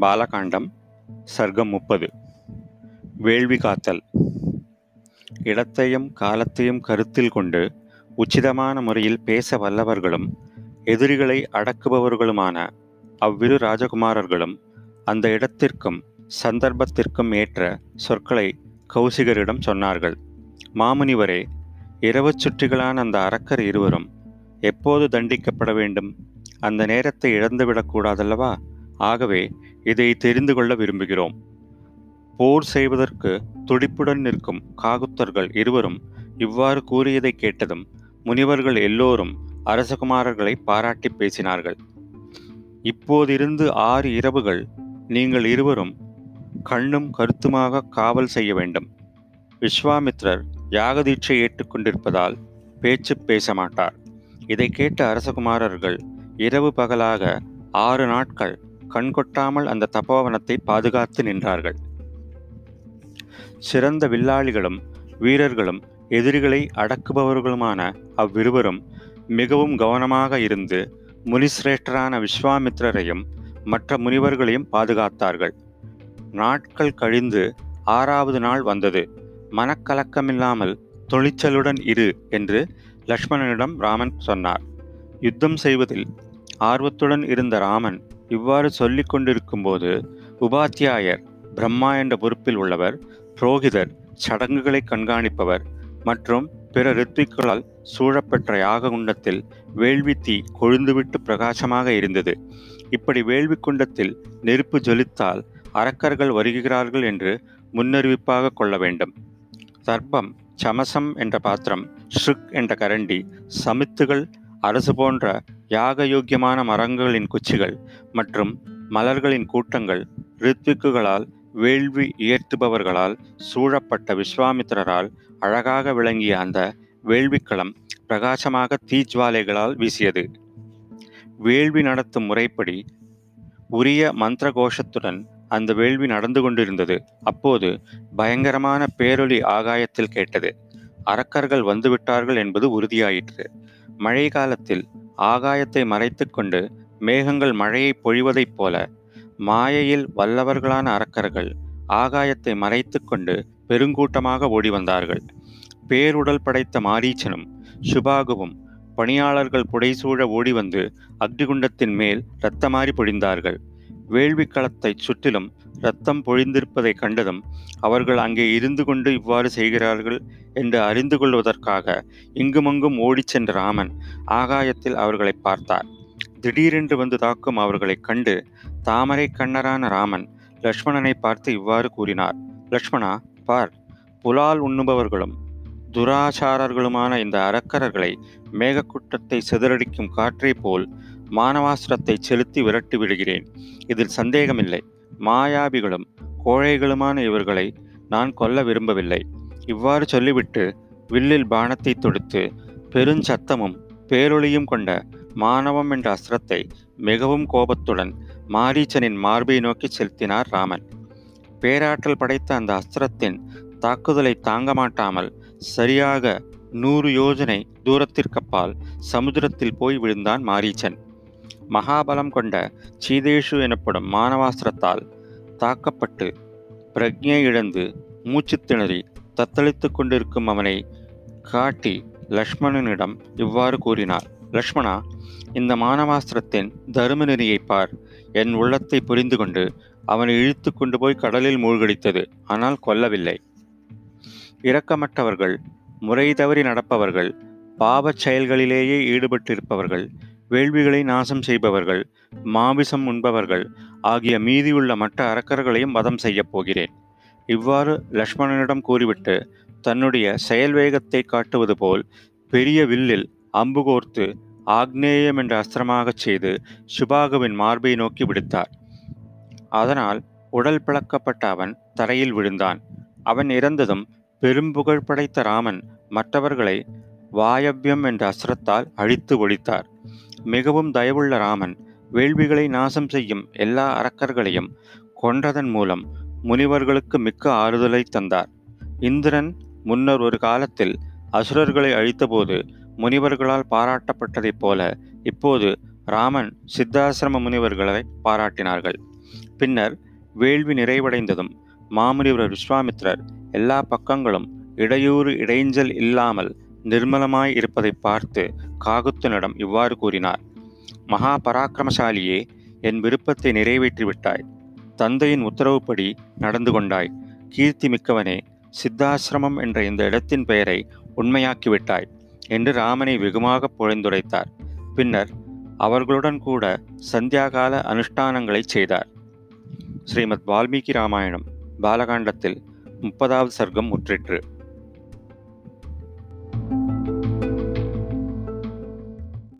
பாலகாண்டம் சர்க்கம் முப்பது. வேள்வி காத்தல். இடத்தையும் காலத்தையும் கருத்தில் கொண்டு உச்சிதமான முறையில் பேச வல்லவர்களும் எதிரிகளை அடக்குபவர்களுமான அவ்விரு ராஜகுமாரர்களும் அந்த இடத்திற்கும் சந்தர்ப்பத்திற்கும் ஏற்ற சொற்களை கௌசிகரிடம் சொன்னார்கள். மாமுனிவரே இரவுச் சுற்றிகளான அந்த அரக்கர் இருவரும் எப்போது தண்டிக்கப்பட வேண்டும்? அந்த நேரத்தை இழந்துவிடக்கூடாதல்லவா ஆகவே இதை தெரிந்து கொள்ள விரும்புகிறோம். போர் செய்வதற்கு துடிப்புடன் நிற்கும் காகுத்தர்கள் இருவரும் இவ்வாறு கூறியதை கேட்டதும் முனிவர்கள் எல்லோரும் அரசகுமாரர்களை பாராட்டி பேசினார்கள். இப்போதிருந்து ஆறு இரவுகள் நீங்கள் இருவரும் கண்ணும் கருத்துமாக காவல் செய்ய வேண்டும். விஸ்வாமித்ரர் யாகதீட்சை ஏற்றுக்கொண்டிருப்பதால் பேச்சு பேச மாட்டார். இதை கேட்ட அரசகுமாரர்கள் இரவு பகலாக ஆறு நாட்கள் கண்கொட்டாமல் அந்த தபோவனத்தை பாதுகாத்து நின்றார்கள். சிறந்த வில்லாளிகளும் வீரர்களும் எதிரிகளை அடக்குபவர்களுமான அவ்விருவரும் மிகவும் கவனமாக இருந்து முனிசிரேஷ்டரான விஸ்வாமித்திரரையும் மற்ற முனிவர்களையும் பாதுகாத்தார்கள். நாட்கள் கழிந்து ஆறாவது நாள் வந்தது. மனக்கலக்கமில்லாமல் துணிச்சலுடன் இரு என்று லக்ஷ்மணனிடம் ராமன் சொன்னார். யுத்தம் செய்வதில் ஆர்வத்துடன் இருந்த ராமன் இவ்வாறு சொல்லி கொண்டிருக்கும்போது உபாத்தியாயர் பிரம்மா என்ற பொறுப்பில் உள்ளவர் புரோகிதர் சடங்குகளை கண்காணிப்பவர் மற்றும் பிற ரித்விக்களால் சூழப்பெற்ற யாக குண்டத்தில் வேள்வி தீ கொழுந்துவிட்டு பிரகாசமாக இருந்தது. இப்படி வேள்வி குண்டத்தில் நெருப்பு ஜொலித்தால் அரக்கர்கள் வருகிறார்கள் என்று முன்னறிவிப்பாக கொள்ள வேண்டும். தர்ப்பம் சமசம் என்ற பாத்திரம் ஷ்ருக் என்ற கரண்டி சமித்துகள் அரசு போன்ற யாக யோக்கியமான மரங்களின் குச்சிகள் மற்றும் மலர்களின் கூட்டங்கள் ரித்விக்குகளால் வேள்வி இயர்த்துபவர்களால் சூழப்பட்ட விஸ்வாமித்திரரால் அழகாக விளங்கிய அந்த வேள்விக்களம் பிரகாசமாக தீஜ்வாலைகளால் வீசியது. வேள்வி நடத்தும் முறைப்படி உரிய மந்திர கோஷத்துடன் அந்த வேள்வி நடந்து கொண்டிருந்தது. அப்போது பயங்கரமான பேரொலி ஆகாயத்தில் கேட்டது. அரக்கர்கள் வந்துவிட்டார்கள் என்பது உறுதியாயிற்று. மழை காலத்தில் ஆகாயத்தை மறைத்துக்கொண்டு மேகங்கள் மழையை பொழிவதைப் போல மாயையில் வல்லவர்களான அரக்கர்கள் ஆகாயத்தை மறைத்துக்கொண்டு பெருங்கூட்டமாக ஓடி வந்தார்கள் பேருடல் படைத்த மாரீச்சனும் சுபாகுவும் பணியாளர்கள் புடைசூழ ஓடி வந்து அக்னிகுண்டத்தின் மேல் இரத்தமாறி பொழிந்தார்கள். வேள்விக்களத்தைச் சுற்றிலும் இரத்தம் பொழிந்திருப்பதைக் கண்டதும் அவர்கள் அங்கே இருந்து கொண்டு இவ்வாறு செய்கிறார்கள் என்று அறிந்து கொள்வதற்காக இங்குமங்கும் ஓடிச் சென்ற ராமன் ஆகாயத்தில் அவர்களை பார்த்தார். திடீரென்று வந்து தாக்கும் அவர்களைக் கண்டு தாமரை கண்ணரான ராமன் லக்ஷ்மணனை பார்த்து இவ்வாறு கூறினார். லக்ஷ்மணா பார் புலால் உண்ணுபவர்களும் துராசாரர்களுமான இந்த அரக்கரர்களை மேகக்கூட்டத்தை சிதறடிக்கும் காற்றைப் போல் மானவாஸ்திரத்தை செலுத்தி விரட்டி விடுகிறேன். இதில் சந்தேகமில்லை. மாயாபிகளும் கோழைகளுமான இவர்களை நான் கொல்ல விரும்பவில்லை. இவ்வாறு சொல்லிவிட்டு வில்லில் பானத்தை தொடுத்து பெருஞ்சத்தமும் பேரொளியும் கொண்ட மானவம் என்ற அஸ்திரத்தை மிகவும் கோபத்துடன் மாரீச்சனின் மார்பை நோக்கி செலுத்தினார் ராமன். பேராற்றல் படைத்த அந்த அஸ்திரத்தின் தாக்குதலை தாங்க மாட்டாமல் சரியாக நூறு யோஜனை தூரத்திற்கப்பால் சமுத்திரத்தில் போய் விழுந்தான் மாரீச்சன். மகாபலம் கொண்ட சீதேஷு எனப்படும் மானவாஸ்திரத்தால் தாக்கப்பட்டு பிரக்ஞை இழந்து மூச்சு திணறி தத்தளித்து கொண்டிருக்கும் அவனை காட்டி லக்ஷ்மணனிடம் இவ்வாறு கூறினார். லக்ஷ்மணா இந்த மானவாஸ்திரத்தின் தரும நெறியை பார். என் உள்ளத்தை புரிந்து கொண்டு அவனை இழுத்து கொண்டு போய் கடலில் மூழ்கடித்தது. ஆனால் கொல்லவில்லை. இரக்கமற்றவர்கள் முறை தவறி நடப்பவர்கள் பாவச் செயல்களிலேயே ஈடுபட்டிருப்பவர்கள் வேள்விகளை நாசம் செய்பவர்கள் மாமிசம் உண்பவர்கள் ஆகிய மீதியுள்ள மற்ற அரக்கர்களையும் வதம் செய்யப் போகிறேன். இவ்வாறு லக்ஷ்மணனிடம் கூறிவிட்டு தன்னுடைய செயல் வேகத்தை காட்டுவது போல் பெரிய வில்லில் அம்பு கோர்த்து ஆக்னேயம் என்ற அஸ்திரமாகச் செய்து சுபாகுவின் மார்பை நோக்கி விடுத்தார். அதனால் உடல் பிளக்கப்பட்ட அவன் தரையில் விழுந்தான். அவன் இறந்ததும் பெரும்புகழ் படைத்த ராமன் மற்றவர்களை வாயவ்யம் என்ற அஸ்திரத்தால் அழித்து ஒழித்தார். மிகவும் தயவுள்ள ராமன் வேள்விகளை நாசம் செய்யும் எல்லா அரக்கர்களையும் கொன்றதன் மூலம் முனிவர்களுக்கு மிக்க ஆறுதலை தந்தார். இந்திரன் முன்னர் ஒரு காலத்தில் அசுரர்களை அழித்தபோது முனிவர்களால் பாராட்டப்பட்டதைப் போல இப்போது ராமன் சித்தாசிரம முனிவர்களை பாராட்டினார்கள். பின்னர் வேள்வி நிறைவடைந்ததும் மாமுனிவர் விஸ்வாமித்ரர் எல்லா பக்கங்களும் இடையூறு இடைஞ்சல் இல்லாமல் நிர்மலமாய் இருப்பதை பார்த்து காகுத்தனிடம் இவ்வாறு கூறினார். மகா பராக்கிரமசாலியே என் விருப்பத்தை நிறைவேற்றி விட்டாய். தந்தையின் உத்தரவுப்படி நடந்து கொண்டாய். கீர்த்தி மிக்கவனே சித்தாசிரமம் என்ற இந்த இடத்தின் பெயரை உண்மையாக்கிவிட்டாய் என்று ராமனை வெகுமாக பொழிந்துரைத்தார் பின்னர் அவர்களுடன் கூட சந்தியாகால அனுஷ்டானங்களை செய்தார். ஸ்ரீமத் வால்மீகி ராமாயணம் பாலகாண்டத்தில் முப்பதாவது சர்க்கம் முற்றிற்று.